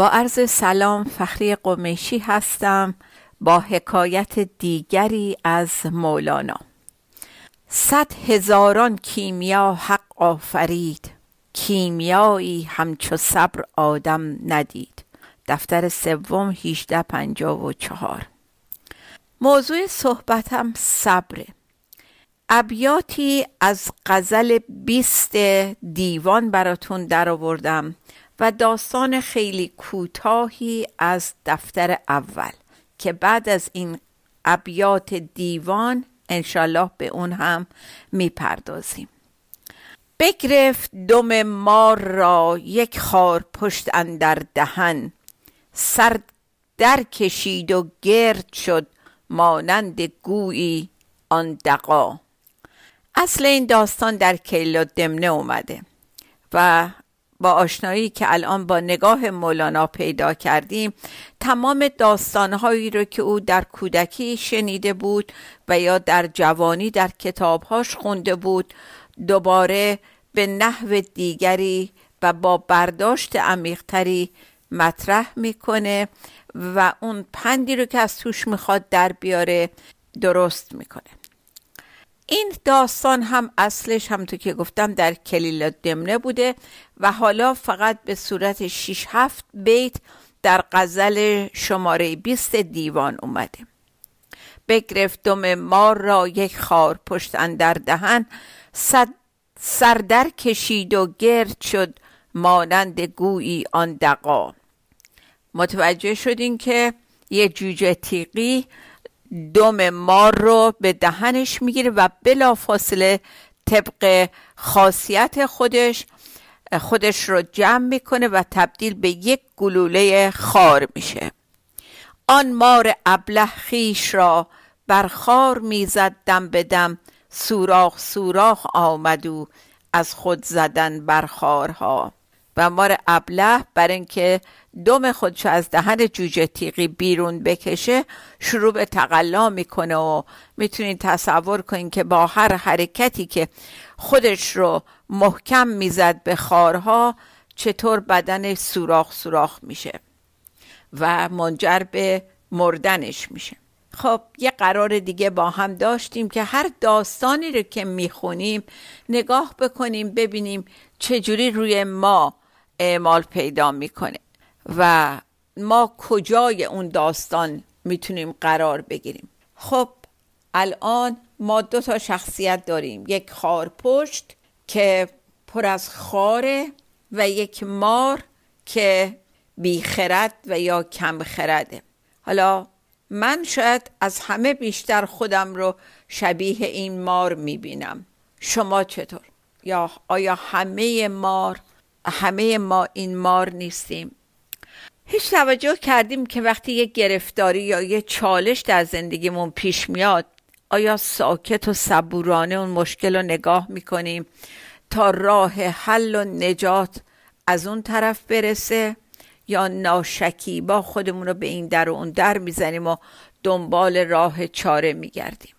با عرض سلام فخری قمیشی هستم با حکایت دیگری از مولانا. صد هزاران کیمیا حق آفرید کیمیایی همچو صبر آدم ندید. دفتر سوم 1854 موضوع صحبتم صبره. ابیاتی از غزل بیست دیوان براتون در آوردم و داستان خیلی کوتاهی از دفتر اول که بعد از این ابیات دیوان انشالله به اون هم می‌پردازیم. بگرفت دم مار را یک خار پشت اندر دهن. سر در کشید و گرد شد مانند گویی آن دقا اصل این داستان در کیلا دمنه اومده و با آشنایی که الان با نگاه مولانا پیدا کردیم تمام داستانهایی رو که او در کودکی شنیده بود و یا در جوانی در کتابهاش خونده بود دوباره به نحو دیگری و با برداشت عمیقتری مطرح می‌کنه و اون پندی رو که از توش می‌خواد در بیاره درست می‌کنه. این داستان هم اصلش هم تو که گفتم در کلیل دمنه بوده و حالا فقط به صورت 6 هفت بیت در غزل شماره 20 دیوان اومده. بگرفت دم مار را یک خار پشت اندر دهن صد سردر کشید و گرد شد مانند گویی آن دقا متوجه شدین که یه جوجه تیقی دم مار رو به دهنش می‌گیره و بلا فاصله طبق خاصیت خودش خودش رو جمع می‌کنه و تبدیل به یک گلوله خار میشه. آن مار ابله خیش را بر خار می‌زد دم به دم سوراخ سوراخ آمد و از خود زدن بر خارها. و مار ابله بر اینکه دم خودشو از دهن جوجه تیغی بیرون بکشه شروع به تقلا می‌کنه و می‌تونید تصور کنید که با هر حرکتی که خودش رو محکم می‌زد به خارها چطور بدن سوراخ سوراخ میشه و منجر به مردنش میشه. خب یه قرار دیگه با هم داشتیم که هر داستانی رو که می‌خونیم نگاه بکنیم ببینیم چجوری روی ما اعمال پیدا می‌کنه. و ما کجای اون داستان می‌تونیم قرار بگیریم؟ خب الان ما دو تا شخصیت داریم. یک خارپشت که پر از خاره و یک مار که بیخرد و یا کم خرده. حالا من شاید از همه بیشتر خودم رو شبیه این مار می‌بینم. شما چطور؟ یا آیا همه مار همه ما این مار نیستیم؟ هیچ توجه کردیم که وقتی یه گرفتاری یا یه چالش در زندگیمون پیش میاد آیا ساکت و صبورانه اون مشکل رو نگاه می‌کنیم تا راه حل و نجات از اون طرف برسه؟ یا ناشکی با خودمون رو به این در و اون در می‌زنیم و دنبال راه چاره میگردیم؟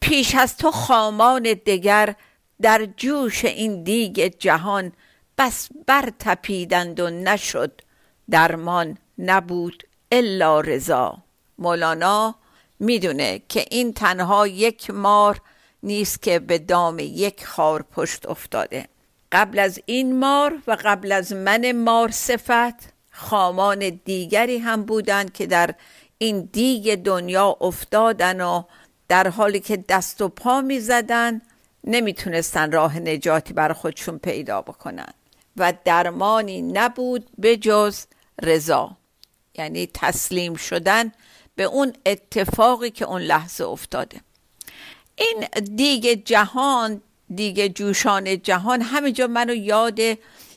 پیش از تو خامان دگر در جوش این دیگ جهان بس بر تپیدند و نشد. درمان نبود الا رضا. مولانا می‌دونه که این تنها یک مار نیست که به دام یک خار پشت افتاده. قبل از این مار و قبل از من مار صفت خامان دیگری هم بودند که در این دیگ دنیا افتادن و در حالی که دست و پا می زدن نمی‌تونستن راه نجاتی بر خودشون پیدا بکنن. و درمانی نبود به جز رضا. یعنی تسلیم شدن به اون اتفاقی که اون لحظه افتاده. این دیگ جهان دیگ جوشان جهان همینجا منو یاد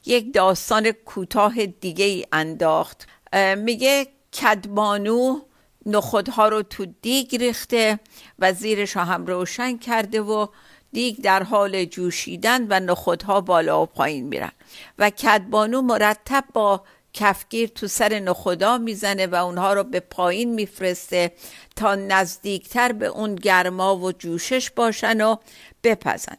یک داستان کوتاه دیگه ای انداخت. میگه کدبانو نخودها رو تو دیگ ریخته و زیرش هم روشن کرده و دیگ در حال جوشیدن و نخودها بالا و پایین میرن. و کدبانو مرتب با کفگیر تو سر نخودا می‌زنه و اونها رو به پایین میفرسته تا نزدیکتر به اون گرما و جوشش باشن و بپزن.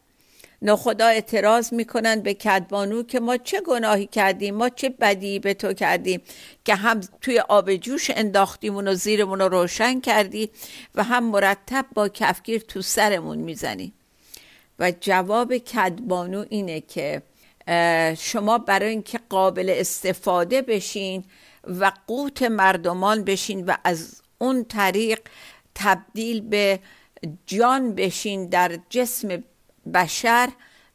نخدا اعتراض می‌کنن به کدبانو که ما چه گناهی کردیم ما چه بدی به تو کردیم که هم توی آب جوش انداختیمون و زیرمون رو روشن کردی و هم مرتب با کفگیر تو سرمون می‌زنی. و جواب کدبانو اینه که شما برای اینکه قابل استفاده بشین و قوت مردمان بشین و از اون طریق تبدیل به جان بشین در جسم بشر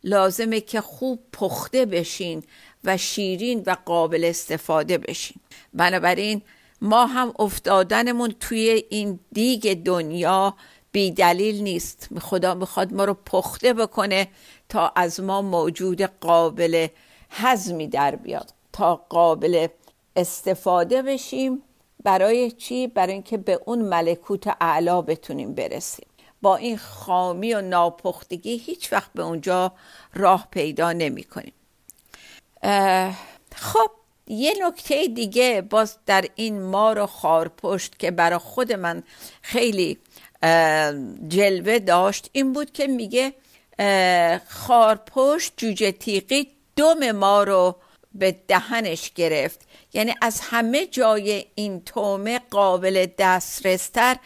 لازمه که خوب پخته بشین و شیرین و قابل استفاده بشین. بنابراین ما هم افتادنمون توی این دیگ دنیا بی دلیل نیست. خدا می‌خواد ما رو پخته بکنه تا از ما موجود قابل هضمی در بیاد. تا قابل استفاده بشیم. برای چی؟ برای اینکه به اون ملکوت اعلا بتونیم برسیم. با این خامی و ناپختگی هیچ وقت به اونجا راه پیدا نمی کنیم خب یه نکته دیگه باز در این مار و خارپشت که برای خود من خیلی جلوه داشت. این بود که میگه خارپشت جوجه تیقی دم ما رو به دهنش گرفت. یعنی از همه جای این تومه قابل دسترستر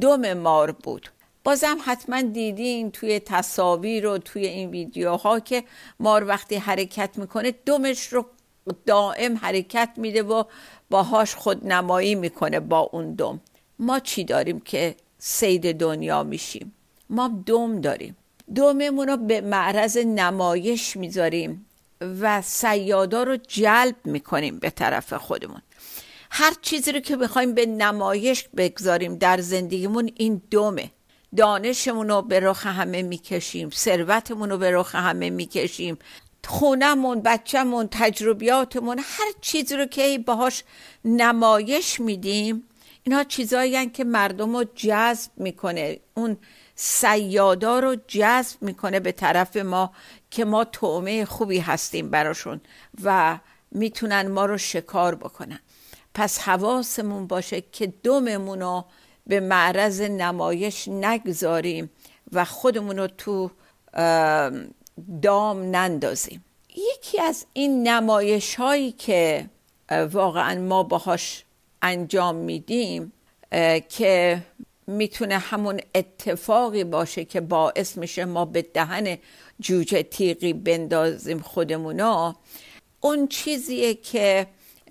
دم مار بود. بازم حتما دیدین توی تصاویر و توی این ویدیوها که مار وقتی حرکت می‌کنه دمش رو دائم حرکت میده و باهاش خودنمایی می‌کنه با اون دم. ما چی داریم که سید دنیا میشیم. ما دم داریم. دوممون رو به معرض نمایش می‌ذاریم و سیادا رو جلب می‌کنیم به طرف خودمون. هر چیزی رو که بخوایم به نمایش بگذاریم در زندگیمون این دومه دانشمون رو به رخ همه می‌کشیم ثروتمون رو به رخ همه می‌کشیم. خونمون بچهمون تجربیاتمون هر چیزی رو که باهاش نمایش میدیم اینها چیزایی که مردم رو جذب می‌کنه. اون سیادا رو جذب می‌کنه به طرف ما که ما تومه خوبی هستیم براشون و می‌تونن ما رو شکار بکنن. پس حواسمون باشه که دوممون رو به معرض نمایش نگذاریم و خودمون رو تو دام نندازیم. یکی از این نمایش هایی که واقعا ما باهاش انجام میدیم که می‌تونه همون اتفاقی باشه که باعث میشه ما به دهن جوجه تیغی بندازیم خودمونا اون چیزیه که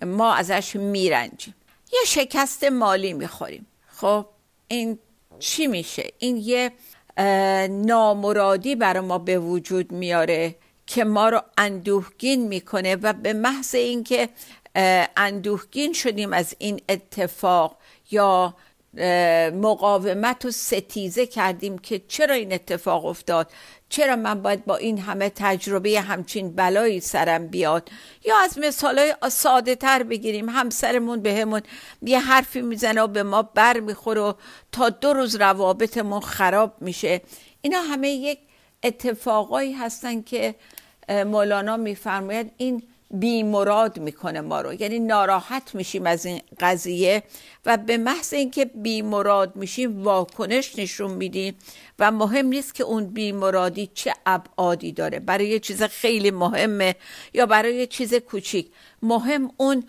ما ازش میرنجیم. یه شکست مالی می‌خوریم. خب این چی میشه؟ این یه نامرادی برای ما به وجود میاره که ما رو اندوهگین می‌کنه و به محض اینکه اندوهگین شدیم از این اتفاق یا مقاومت و ستیزه کردیم که چرا این اتفاق افتاد؟ چرا من باید با این همه تجربه همچین بلایی سرم بیاد؟ یا از مثالای ساده تر بگیریم همسرمون به همون یه حرفی می‌زنه و به ما بر می‌خوره و تا دو روز روابطمون خراب میشه. اینا همه یک اتفاقایی هستن که مولانا میفرماید این بیمراد می‌کنه ما رو. یعنی ناراحت میشیم از این قضیه و به محض اینکه بیمراد میشیم واکنش نشون میدیم و مهم نیست که اون بیمرادی چه ابعادی داره. برای یه چیز خیلی مهمه یا برای یه چیز کوچیک. مهم اون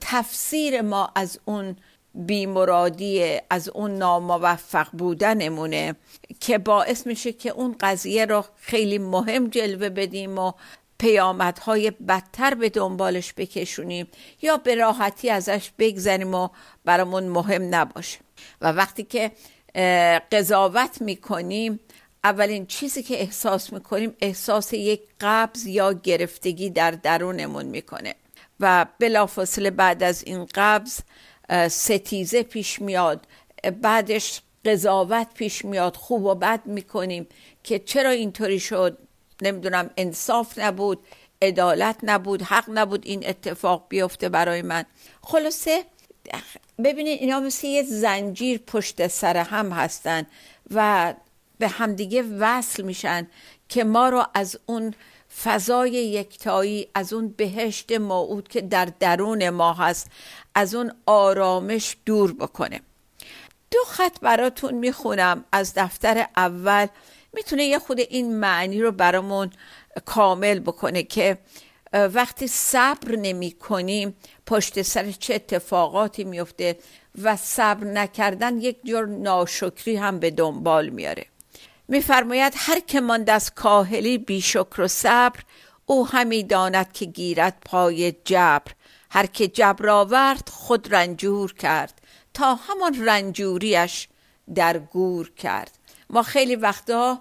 تفسیر ما از اون بیمرادی از اون ناموفق بودنمونه که باعث میشه که اون قضیه رو خیلی مهم جلوه بدیم و پیامدهای بدتر به دنبالش بکشونیم یا به راحتی ازش بگذریم و برامون مهم نباشه. و وقتی که قضاوت می‌کنیم اولین چیزی که احساس می‌کنیم احساس یک قبض یا گرفتگی در درونمون می‌کنه. و بلافاصله بعد از این قبض ستیزه پیش میاد. بعدش قضاوت پیش میاد. خوب و بد می‌کنیم که چرا اینطوری شد؟ نمی‌دونم انصاف نبود عدالت نبود حق نبود این اتفاق بیفته برای من. خلاصه ببینید اینا مثل یه زنجیر پشت سر هم هستن و به همدیگه وصل میشن که ما رو از اون فضای یکتایی از اون بهشت موعود که در درون ما هست از اون آرامش دور بکنه. دو خط براتون می‌خونم. از دفتر اول می‌تونه یه خود این معنی رو برامون کامل بکنه که وقتی صبر نمی کنیم پشت سر چه اتفاقاتی میفته و صبر نکردن یک جور ناشکری هم به دنبال میاره میفرماید هر که ماند از کاهلی بیشکر و صبر او همی داند که گیرد پای جبر. هر که جبر آورد خود رنجور کرد تا همان رنجوریش در گور کرد. ما خیلی وقتا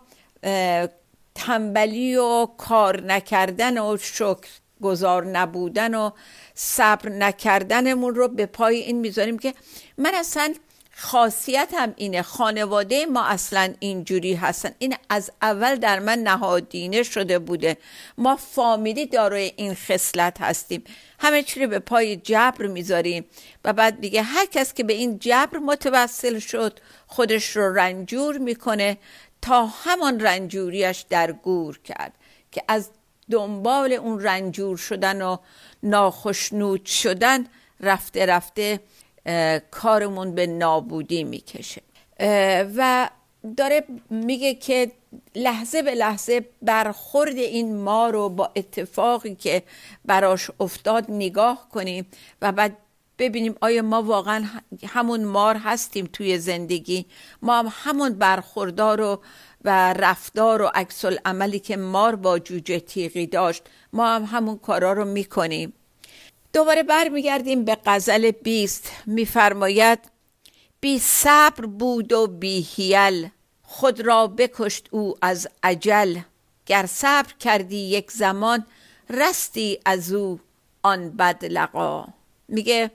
تنبلی و کار نکردن و شکر گذار نبودن و صبر نکردنمون رو به پای این می‌ذاریم که من اصلا خاصیت هم اینه. خانواده ما اصلا اینجوری هستن. این از اول در من نهادینه شده بوده. ما فامیلی دارای این خصلت هستیم. همه چی رو به پای جبر می‌ذاریم. و بعد میگه هر کس که به این جبر متوسل شد خودش رو رنجور می‌کنه تا همان رنجوریش در گور کرد که از دنبال اون رنجور شدن و ناخشنود شدن رفته رفته کارمون به نابودی می‌کشه. و داره میگه که لحظه به لحظه برخورد این ما رو با اتفاقی که براش افتاد نگاه کنیم و بعد ببینیم آیا ما واقعا همون مار هستیم توی زندگی. ما هم همون برخوردار و و رفتار و عکس عملی که مار با جوجه تیغی داشت ما هم همون کارا رو می‌کنیم. دوباره برمیگردیم به غزل بیست. میفرماید بی صبر بود و بی هیل خود را بکشت او از عجل گر صبر کردی یک زمان رستی از او آن بد لقا میگه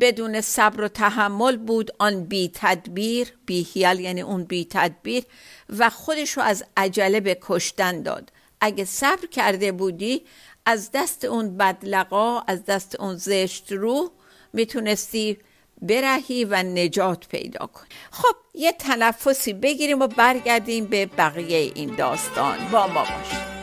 بدون صبر و تحمل بود آن بی تدبیر بی هیل یعنی اون بی تدبیر و خودش رو از عجله به کشتن داد. اگه صبر کرده بودی از دست اون بدلقا از دست اون زشت رو می‌تونستی برهی و نجات پیدا کنی. خب یه تنفسی بگیریم و برگردیم به بقیه این داستان. با ما باشیم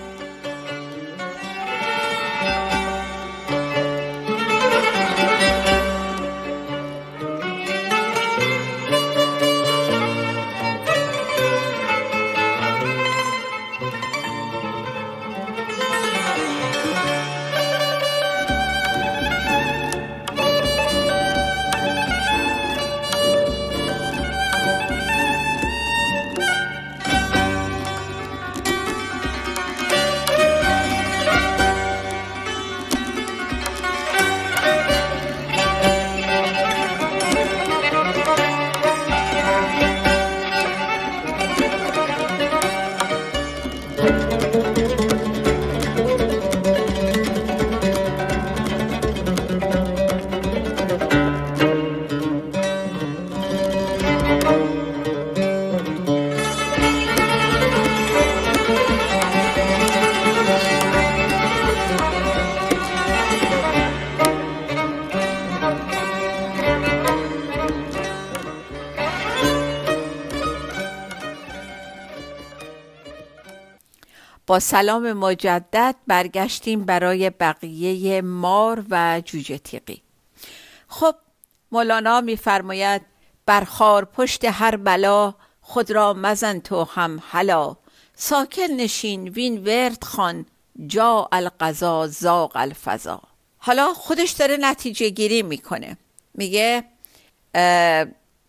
با سلام مجدد برگشتیم برای بقیه مار و جوجه تیقی خب مولانا میفرماید برخار پشت هر بلا خود را مزن تو هم حلا ساکن نشین وین ورد خان جا القضا زاق الفضا. حالا خودش داره نتیجه گیری می‌کنه. میگه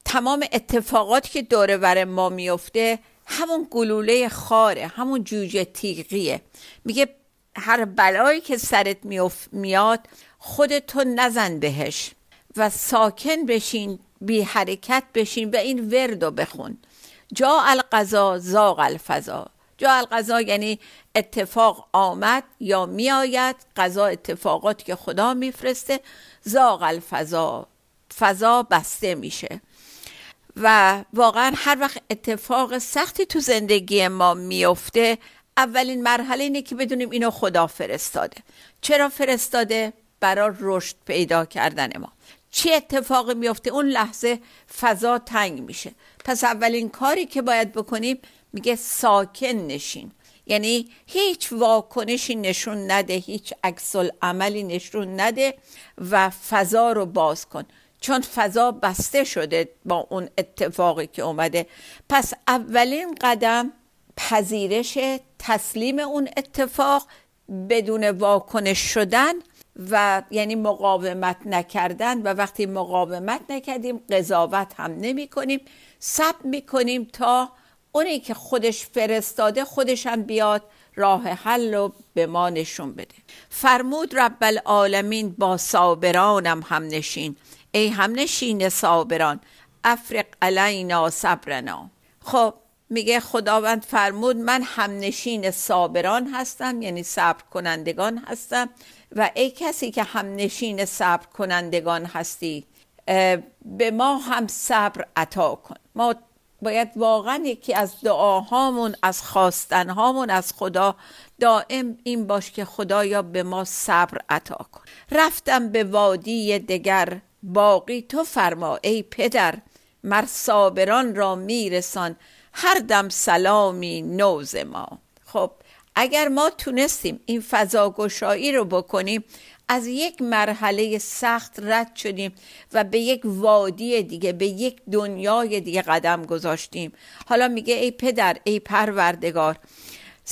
تمام اتفاقاتی که دوره بر ما میفته همون گلوله خاره همون جوجه تیغیه. میگه هر بلایی که سرت میاد خودتو نزن بهش و ساکن بشین بی حرکت بشین و این وردو بخون. جا القضا زاغ الفضا. جا القضا یعنی اتفاق آمد یا میآید قضا اتفاقات که خدا میفرسته زاغ الفضا. فضا بسته میشه. و واقعا هر وقت اتفاق سختی تو زندگی ما میفته اولین مرحله اینه که بدونیم اینو خدا فرستاده. چرا فرستاده؟ برای رشد پیدا کردن ما. چه اتفاقی میفته؟ اون لحظه فضا تنگ میشه. پس اولین کاری که باید بکنیم میگه ساکن نشین. یعنی هیچ واکنشی نشون نده هیچ عکس عملی نشون نده و فضا رو باز کن. چون فضا بسته شده با اون اتفاقی که اومده. پس اولین قدم پذیرش تسلیم اون اتفاق بدون واکنش شدن و یعنی مقاومت نکردن. و وقتی مقاومت نکردیم قضاوت هم نمی کنیم. سب می کنیم تا اونی که خودش فرستاده خودش هم بیاد راه حل رو به ما نشون بده. فرمود رب العالمین با صابرانم هم نشین. ای هم نشین صابران افرق علینا صبرنا. خب میگه خداوند فرمود من هم نشین صابران هستم یعنی صبر کنندگان هستم. و ای کسی که هم نشین صبر کنندگان هستی به ما هم صبر عطا کن. ما باید واقعا یکی از دعاهامون از خواستنهامون از خدا دائم این باش که خدایا به ما صبر عطا کن. رفتم به وادی دگر باقی تو فرما ای پدر مر صابران را میرسان هر دم سلامی نوز ما. خب اگر ما تونستیم این فضاگشایی رو بکنیم از یک مرحله سخت رد شدیم و به یک وادی دیگه به یک دنیای دیگه قدم گذاشتیم. حالا میگه ای پدر ای پروردگار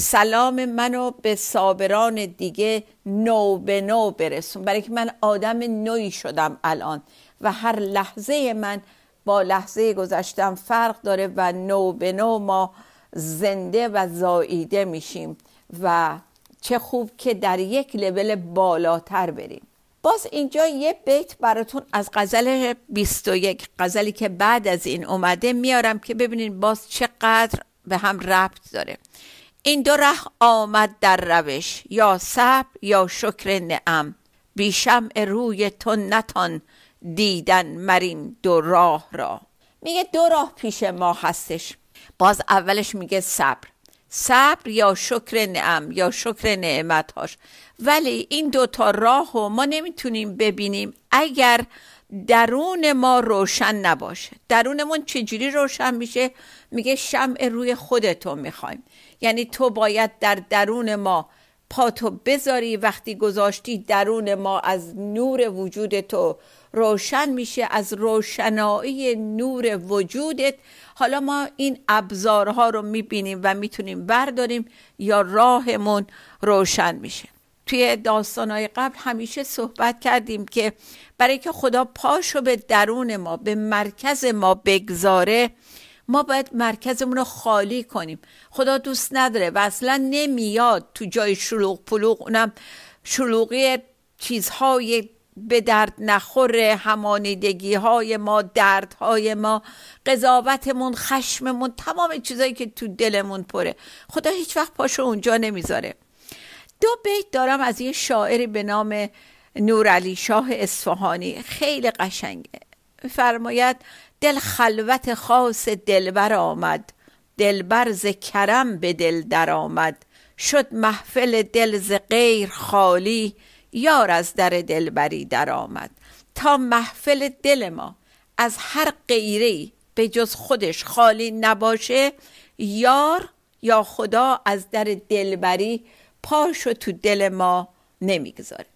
سلام منو به صابران دیگه نو به نو برسون. برای که من آدم نوی شدم الان و هر لحظه من با لحظه گذشتم فرق داره و نو به نو ما زنده و زاییده میشیم و چه خوب که در یک لول بالاتر بریم. باز اینجا یه بیت براتون از غزل 21 غزلی که بعد از این اومده میارم که ببینین باز چقدر به هم ربط داره. این دو ره آمد در روش یا صبر یا شکر نعم. بیشم روی تو نتان دیدن مرین دو راه را. میگه دو راه پیش ما هستش. باز اولش میگه صبر. صبر یا شکر نعم یا شکر نعمتهاش. ولی این دوتا راه رو ما نمی‌تونیم ببینیم اگر درون ما روشن نباشه. درونمون چجوری روشن میشه؟ میگه شمع روی خودتو می‌خوایم. یعنی تو باید در درون ما پاتو بذاری. وقتی گذاشتی درون ما از نور وجود تو روشن میشه از روشنایی نور وجودت. حالا ما این ابزارها رو می‌بینیم و می‌تونیم برداریم یا راهمون روشن میشه. توی داستانهای قبل همیشه صحبت کردیم که برای که خدا پاشو به درون ما به مرکز ما بگذاره ما باید مرکزمون رو خالی کنیم. خدا دوست نداره و اصلا نمیاد تو جای شلوغ پلوغ. اونم شلوغی چیزهای به درد نخور همانیدگی های ما دردهای ما قضاوتمون خشممون تمام چیزایی که تو دلمون پره. خدا هیچ وقت پاشو اونجا نمی‌ذاره. دو بیت دارم از یه شاعری به نام نورعلی شاه اصفهانی. خیلی قشنگه. فرماید دل خلوت خاص دلبر آمد. دلبر ز کرم به دل در آمد. شد محفل دل ز غیر خالی. یار از در دلبری در آمد. تا محفل دل ما از هر غیره به جز خودش خالی نباشه یار یا خدا از در دلبری پاشو تو دل ما نمی‌گذاره.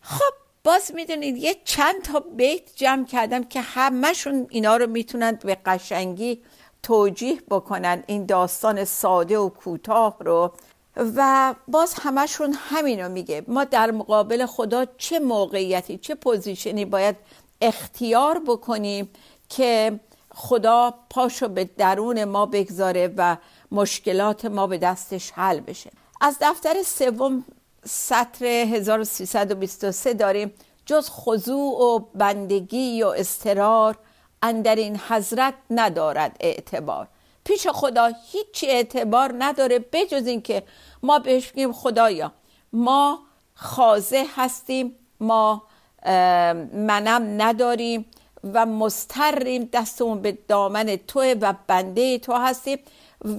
خب باز می‌دونید یه چند تا بیت جمع کردم که همهشون اینا رو می‌تونند به قشنگی توجیه بکنن این داستان ساده و کوتاه رو. و باز همشون همینو میگه. ما در مقابل خدا چه موقعیتی چه پوزیشنی باید اختیار بکنیم که خدا پاشو به درون ما بگذاره و مشکلات ما به دستش حل بشه. از دفتر سوم سطر 1323 داریم. جز خضوع و بندگی و استرار اندر این حضرت ندارد اعتبار. پیش خدا هیچ اعتبار نداره بجز اینکه ما بهش بگیم خدایا. ما خازه هستیم ما منم نداریم و مستریم دستمون به دامن توه و بنده تو هستیم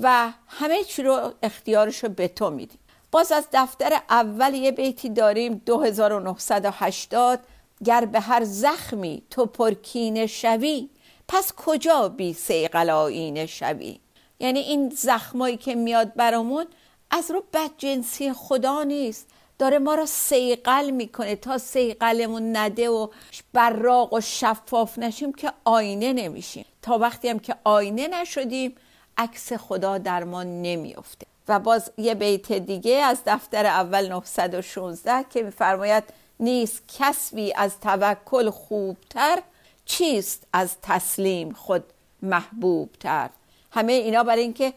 و همه چی رو اختیارش رو به تو میدیم. باز از دفتر اول یه بیتی داریم 2980 گر به هر زخمی تو پرکین شوی پس کجا بی سیقل آینه شوی؟ یعنی این زخمایی که میاد برامون از رو بدجنسی خدا نیست. داره ما رو سیقل می‌کنه تا سیقلمون نده و براق و شفاف نشیم که آینه نمیشیم. تا وقتی هم که آینه نشدیم عکس خدا در ما نمیافته. و باز یه بیت دیگه از دفتر اول 916 که میفرماید نیست کسبی از توکل خوبتر چیست از تسلیم خود محبوبتر. همه اینا برای اینکه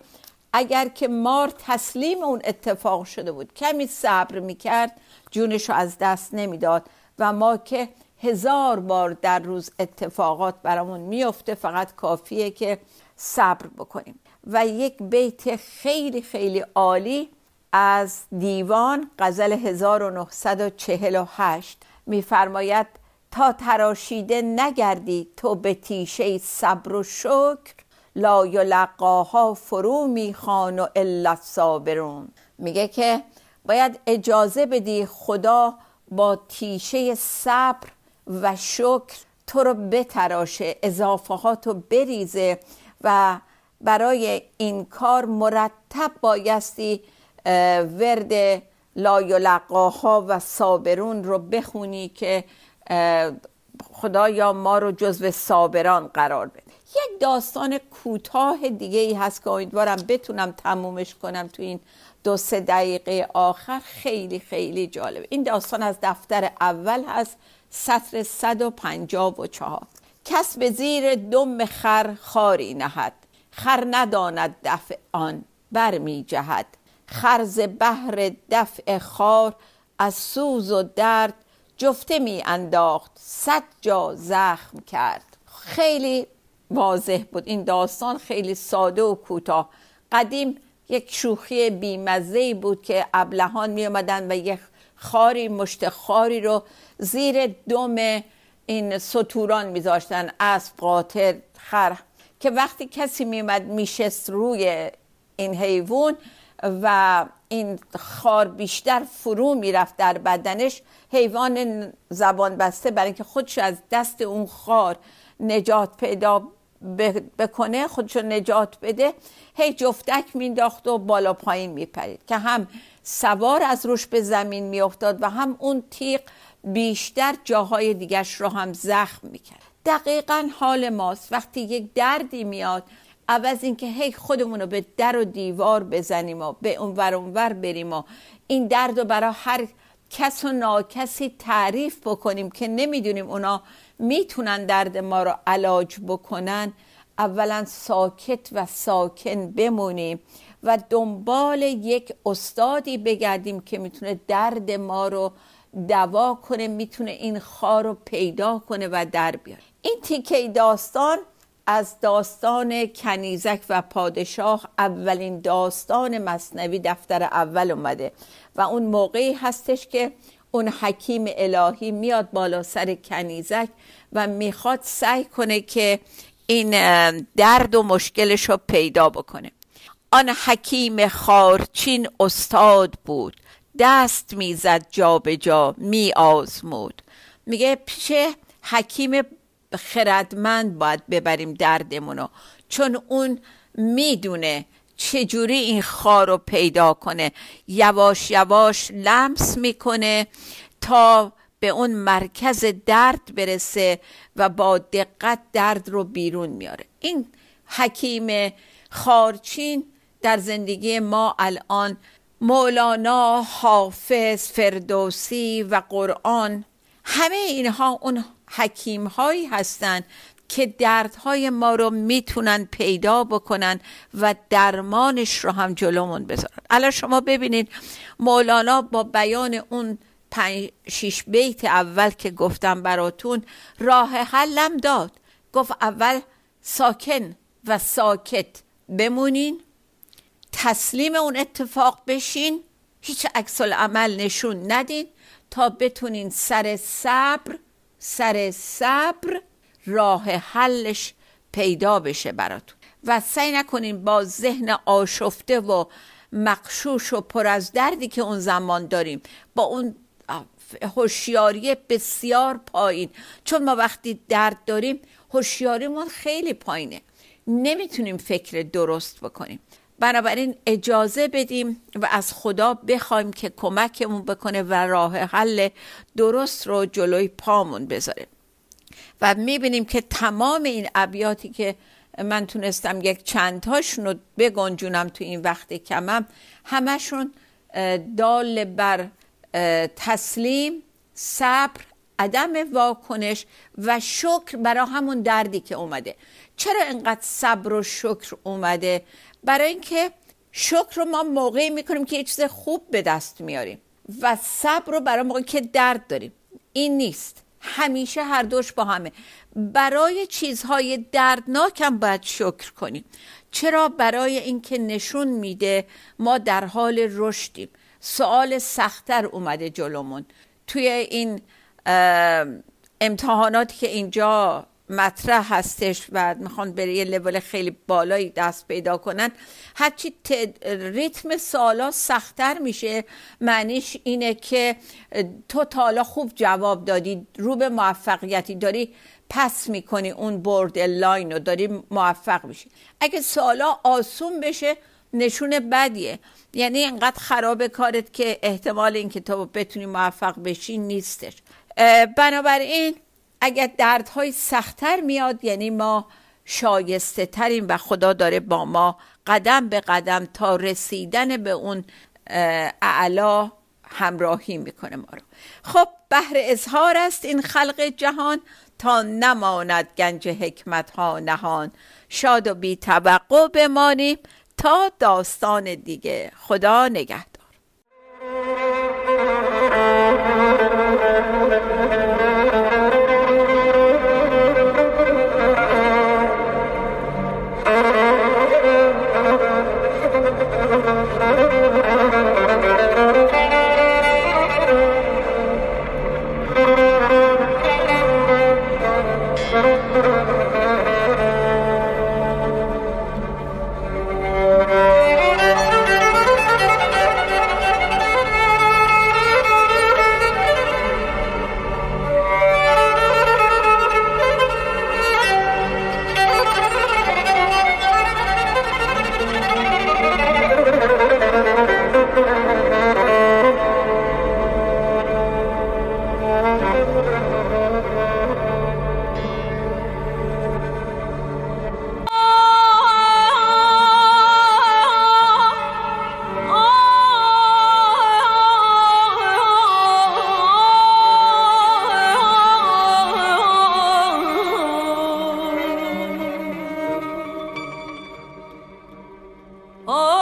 اگر که مار تسلیم اون اتفاق شده بود کمی صبر می‌کرد جونش رو از دست نمی‌داد و ما که هزار بار در روز اتفاقات برامون میفته فقط کافیه که صبر بکنیم. و یک بیت خیلی خیلی عالی از دیوان غزل 1948 میفرماید تا تراشیده نگردی تو به تیشه صبر و شکر لا یلقاها فرو می‌خوان و الا صابرون میگه که باید اجازه بدی خدا با تیشه صبر و شکر تو رو بتراشه اضافه ها تو بریزه و برای این کار مرتب بایستی ورد لایلقاها و صابرون رو بخونی که خدایا ما رو جزو صابران قرار بده. یک داستان کوتاه دیگه ای هست که امیدوارم بتونم تمومش کنم تو این دو سه دقیقه آخر. خیلی خیلی جالب این داستان از دفتر اول هست سطر 154 کس به زیر دم خر خاری نهد. خر نداند دفع آن بر می جهد. خرز بحر دفع خار از سوز و درد جفته می انداخت صد جا زخم کرد. خیلی واضح بود این داستان خیلی ساده و کوتاه. قدیم یک شوخی بیمزه بود که ابلهان می آمدن و یک خاری مشت خاری رو زیر دم این سطوران میذاشتن. اسب قاطر خر که وقتی کسی میمد میشست روی این حیوان و این خار بیشتر فرو می‌رفت در بدنش حیوان زبان بسته برای اینکه خودش از دست اون خار نجات پیدا بکنه خودشو نجات بده هی جفتک مینداخت و بالا پایین میپرید که هم سوار از روش به زمین میافتاد و هم اون تیغ بیشتر جاهای دیگرش رو هم زخم می‌کرد. دقیقا حال ماست. وقتی یک دردی میاد عوض اینکه هی خودمون رو به در و دیوار بزنیم و به اونور اونور بریم و این درد رو برای هر کس و ناکسی تعریف بکنیم که نمی‌دونیم اونا می‌تونن درد ما رو علاج بکنن. اولا ساکت و ساکن بمونیم و دنبال یک استادی بگردیم که می‌تونه درد ما رو دوا کنه می‌تونه این خار رو پیدا کنه و در بیاره. این تیکه داستان از داستان کنیزک و پادشاه اولین داستان مصنوی دفتر اول اومده و اون موقعی هستش که اون حکیم الهی میاد بالا سر کنیزک و می‌خواد سعی کنه که این درد و مشکلش رو پیدا بکنه. آن حکیم خارچین استاد بود دست می‌زد جا به جا می آزمود میگه پیش حکیم خردمند باید ببریم دردمونو چون اون می‌دونه چجوری این خار رو پیدا کنه. یواش یواش لمس می‌کنه تا به اون مرکز درد برسه و با دقت درد رو بیرون میاره. این حکیم خارچین در زندگی ما الان مولانا حافظ فردوسی و قرآن همه اینها اون حکیم هایی هستند که دردهای ما رو می‌تونن پیدا بکنن و درمانش رو هم جلومون بذارن. الان شما ببینید مولانا با بیان اون پنج شیش بیت اول که گفتم براتون راه حلم داد. گفت اول ساکن و ساکت بمونین تسلیم اون اتفاق بشین هیچ عکس عمل نشون ندین تا بتونین سر صبر سر صبر راه حلش پیدا بشه براتون و سعی نکنیم با ذهن آشفته و مقشوش و پر از دردی که اون زمان داریم با اون هوشیاری بسیار پایین. چون ما وقتی درد داریم هوشیاریمون خیلی پایینه. نمی‌تونیم فکر درست بکنیم. بنابراین اجازه بدیم و از خدا بخوایم که کمکمون بکنه و راه حل درست رو جلوی پامون بذاره و می‌بینیم که تمام این ابیاتی که من تونستم یک چندتاشون رو بگنجونم تو این وقت کمم همشون دال بر تسلیم صبر عدم واکنش و شکر برای همون دردی که اومده. چرا اینقدر صبر و شکر اومده؟ برای اینکه شکر رو ما موقعی می‌کنیم که یه چیز خوب به دست میاریم و صبر رو برای موقعی که درد داریم. این نیست. همیشه هر دوش با همه. برای چیزهای دردناک هم باید شکر کنیم. چرا؟ برای اینکه نشون میده ما در حال رشدیم. سوال سختتر اومده جلومون. توی این امتحاناتی که اینجا مطرح هستش و می‌خوان بره یه لول خیلی بالایی دست پیدا کنن. هرچی ریتم سالا سختتر میشه. معنیش اینه که تو تالا خوب جواب دادی رو به موفقیتی داری پس می‌کنی اون برد لاین رو داری موفق میشی. اگه سالا آسون بشه نشون بدیه. یعنی اینقدر خراب کارت که احتمال اینکه تو بتونی موفق بشی نیستش. بنابراین اگر دردهای سختتر میاد یعنی ما شایسته ترین و خدا داره با ما قدم به قدم تا رسیدن به اون اعلا همراهی می‌کنه ما رو. خب بهر اظهار است این خلق جهان تا نماند گنج حکمت ها نهان. شاد و بی توقع بمانیم تا داستان دیگه. خدا نگهدار. Oh.